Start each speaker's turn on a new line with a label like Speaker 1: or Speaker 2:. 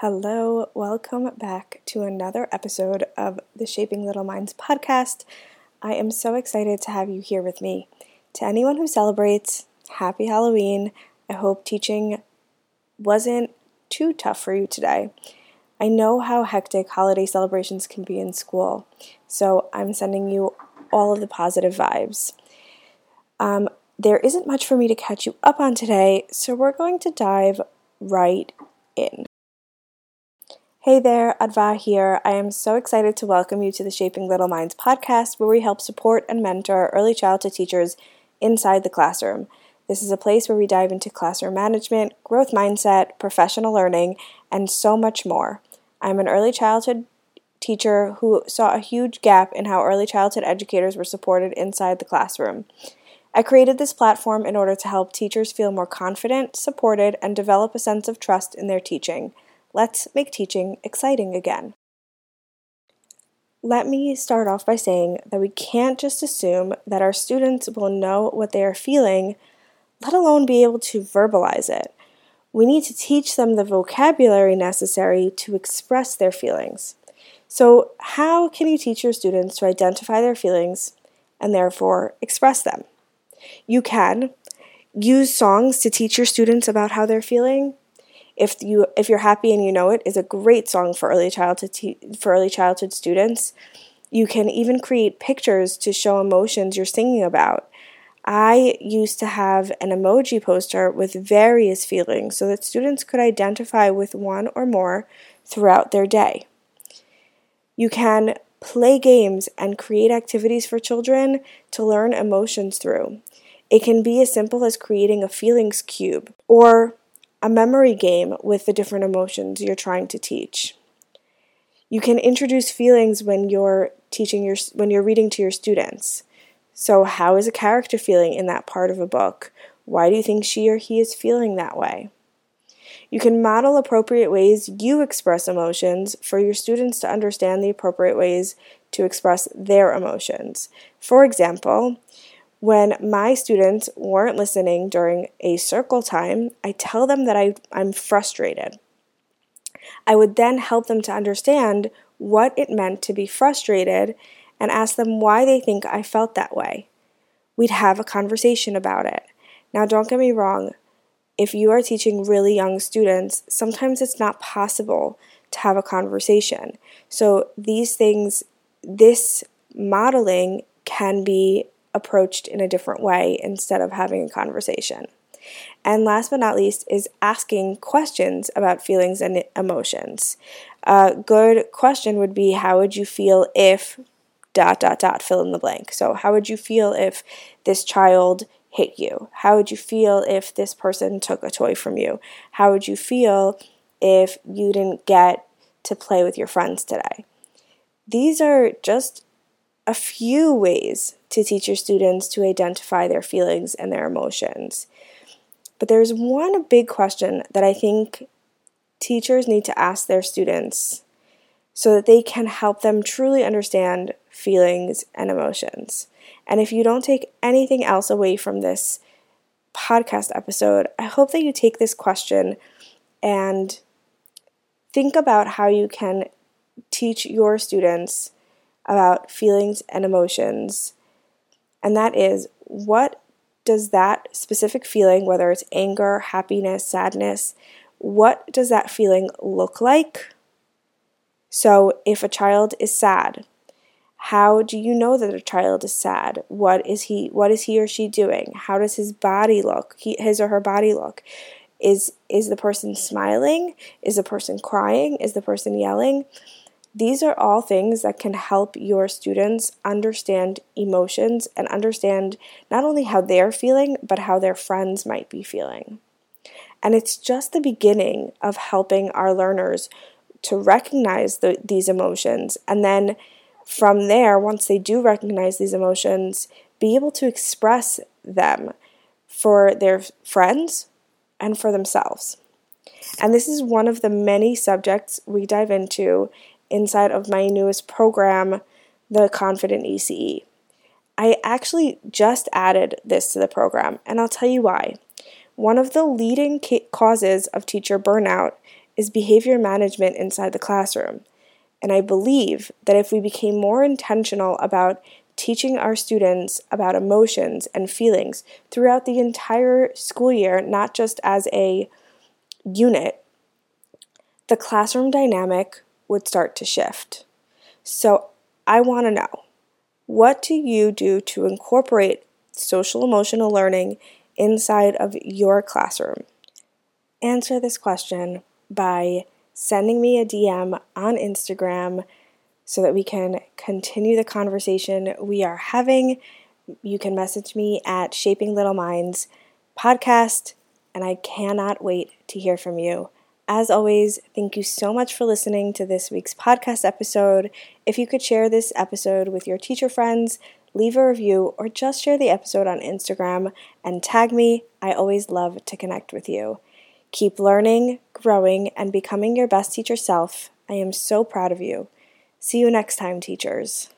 Speaker 1: Hello, welcome back to another episode of the Shaping Little Minds podcast. I am so excited to have you here with me. To anyone who celebrates, happy Halloween. I hope teaching wasn't too tough for you today. I know how hectic holiday celebrations can be in school, so I'm sending you all of the positive vibes. Um, there isn't much for me to catch you up on today, so we're going to dive right in. Hey there, Adva here. I am so excited to welcome you to the Shaping Little Minds podcast, where we help support and mentor early childhood teachers inside the classroom. This is a place where we dive into classroom management, growth mindset, professional learning, and so much more. I'm an early childhood teacher who saw a huge gap in how early childhood educators were supported inside the classroom. I created this platform in order to help teachers feel more confident, supported, and develop a sense of trust in their teaching. Let's make teaching exciting again. Let me start off by saying that we can't just assume that our students will know what they are feeling, let alone be able to verbalize it. We need to teach them the vocabulary necessary to express their feelings. So, how can you teach your students to identify their feelings and therefore express them? You can use songs to teach your students about how they're feeling if you if you're happy and you know it is a great song for early childhood te- for early childhood students. You can even create pictures to show emotions you're singing about. I used to have an emoji poster with various feelings so that students could identify with one or more throughout their day. You can play games and create activities for children to learn emotions through. It can be as simple as creating a feelings cube or a memory game with the different emotions you're trying to teach. You can introduce feelings when you're teaching your when you're reading to your students. So how is a character feeling in that part of a book? Why do you think she or he is feeling that way? You can model appropriate ways you express emotions for your students to understand the appropriate ways to express their emotions. For example, when my students weren't listening during a circle time, I tell them that I, I'm frustrated. I would then help them to understand what it meant to be frustrated and ask them why they think I felt that way. We'd have a conversation about it. Now, don't get me wrong, if you are teaching really young students, sometimes it's not possible to have a conversation. So, these things, this modeling can be approached in a different way instead of having a conversation. And last but not least is asking questions about feelings and emotions. A good question would be how would you feel if dot dot dot fill in the blank. So how would you feel if this child hit you? How would you feel if this person took a toy from you? How would you feel if you didn't get to play with your friends today? These are just a few ways to teach your students to identify their feelings and their emotions. But there's one big question that I think teachers need to ask their students so that they can help them truly understand feelings and emotions. And if you don't take anything else away from this podcast episode, I hope that you take this question and think about how you can teach your students about feelings and emotions. And that is what does that specific feeling, whether it's anger, happiness, sadness, what does that feeling look like? So, if a child is sad, how do you know that a child is sad? What is he what is he or she doing? How does his body look? He, his or her body look? Is is the person smiling? Is the person crying? Is the person yelling? These are all things that can help your students understand emotions and understand not only how they're feeling, but how their friends might be feeling. And it's just the beginning of helping our learners to recognize the, these emotions. And then from there, once they do recognize these emotions, be able to express them for their friends and for themselves. And this is one of the many subjects we dive into inside of my newest program, the Confident ECE. I actually just added this to the program, and I'll tell you why. One of the leading ca- causes of teacher burnout is behavior management inside the classroom. And I believe that if we became more intentional about teaching our students about emotions and feelings throughout the entire school year, not just as a unit, the classroom dynamic would start to shift. So I want to know what do you do to incorporate social emotional learning inside of your classroom? Answer this question by sending me a DM on Instagram so that we can continue the conversation we are having. You can message me at Shaping Little Minds podcast, and I cannot wait to hear from you. As always, thank you so much for listening to this week's podcast episode. If you could share this episode with your teacher friends, leave a review, or just share the episode on Instagram and tag me, I always love to connect with you. Keep learning, growing, and becoming your best teacher self. I am so proud of you. See you next time, teachers.